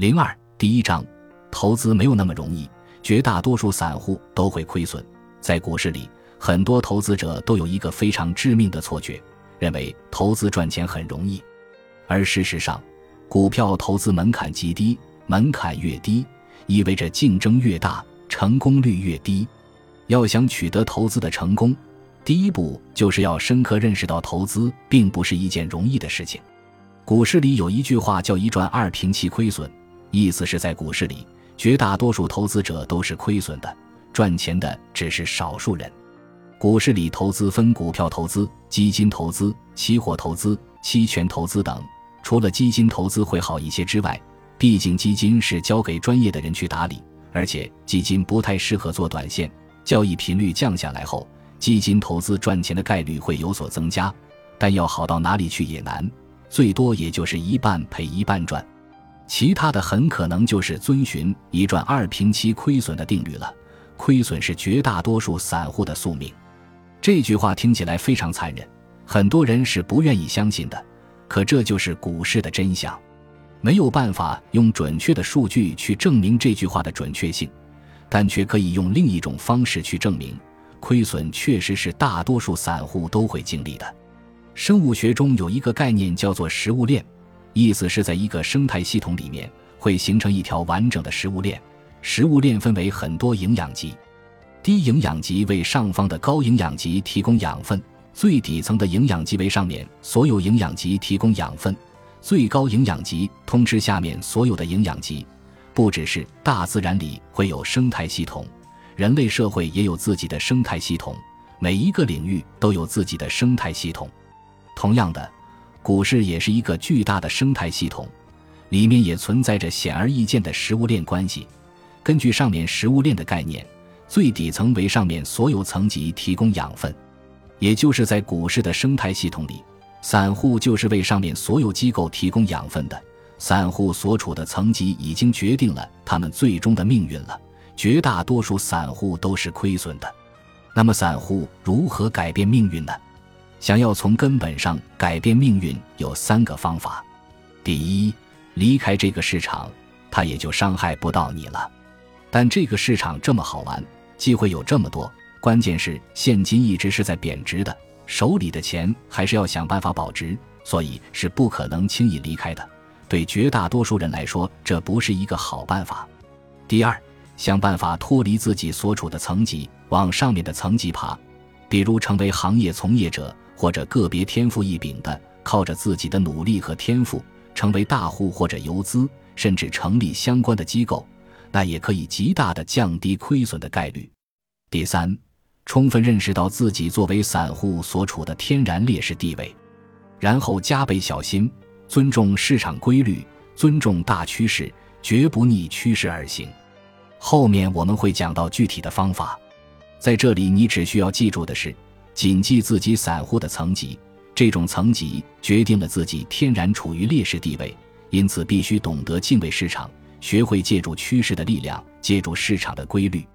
零二第一章，投资没有那么容易，绝大多数散户都会亏损。在股市里，很多投资者都有一个非常致命的错觉，认为投资赚钱很容易。而事实上，股票投资门槛极低，门槛越低，意味着竞争越大，成功率越低。要想取得投资的成功，第一步就是要深刻认识到投资并不是一件容易的事情。股市里有一句话叫“一赚二平七亏损”。意思是在股市里，绝大多数投资者都是亏损的，赚钱的只是少数人。股市里投资分股票投资、基金投资、期货投资、期权投资等。除了基金投资会好一些之外，毕竟基金是交给专业的人去打理，而且基金不太适合做短线，交易频率降下来后，基金投资赚钱的概率会有所增加。但要好到哪里去也难，最多也就是一半赔一半赚。其他的很可能就是遵循一赚二平七亏损的定律了，亏损是绝大多数散户的宿命。这句话听起来非常残忍，很多人是不愿意相信的。可这就是股市的真相，没有办法用准确的数据去证明这句话的准确性，但却可以用另一种方式去证明，亏损确实是大多数散户都会经历的。生物学中有一个概念叫做食物链。意思是在一个生态系统里面会形成一条完整的食物链，食物链分为很多营养级，低营养级为上方的高营养级提供养分，最底层的营养级为上面所有营养级提供养分，最高营养级通知下面所有的营养级。不只是大自然里会有生态系统，人类社会也有自己的生态系统，每一个领域都有自己的生态系统。同样的。股市也是一个巨大的生态系统，里面也存在着显而易见的食物链关系。根据上面食物链的概念，最底层为上面所有层级提供养分，也就是在股市的生态系统里，散户就是为上面所有机构提供养分的。散户所处的层级已经决定了他们最终的命运了。绝大多数散户都是亏损的，那么散户如何改变命运呢？想要从根本上改变命运，有三个方法：第一，离开这个市场，它也就伤害不到你了。但这个市场这么好玩，机会有这么多，关键是现金一直是在贬值的，手里的钱还是要想办法保值，所以是不可能轻易离开的。对绝大多数人来说，这不是一个好办法。第二，想办法脱离自己所处的层级，往上面的层级爬，比如成为行业从业者。或者个别天赋异禀的，靠着自己的努力和天赋成为大户或者游资，甚至成立相关的机构，那也可以极大的降低亏损的概率。第三，充分认识到自己作为散户所处的天然劣势地位，然后加倍小心，尊重市场规律，尊重大趋势，绝不逆趋势而行。后面我们会讲到具体的方法，在这里你只需要记住的是。谨记自己散户的层级，这种层级决定了自己天然处于劣势地位，因此必须懂得敬畏市场，学会借助趋势的力量，借助市场的规律。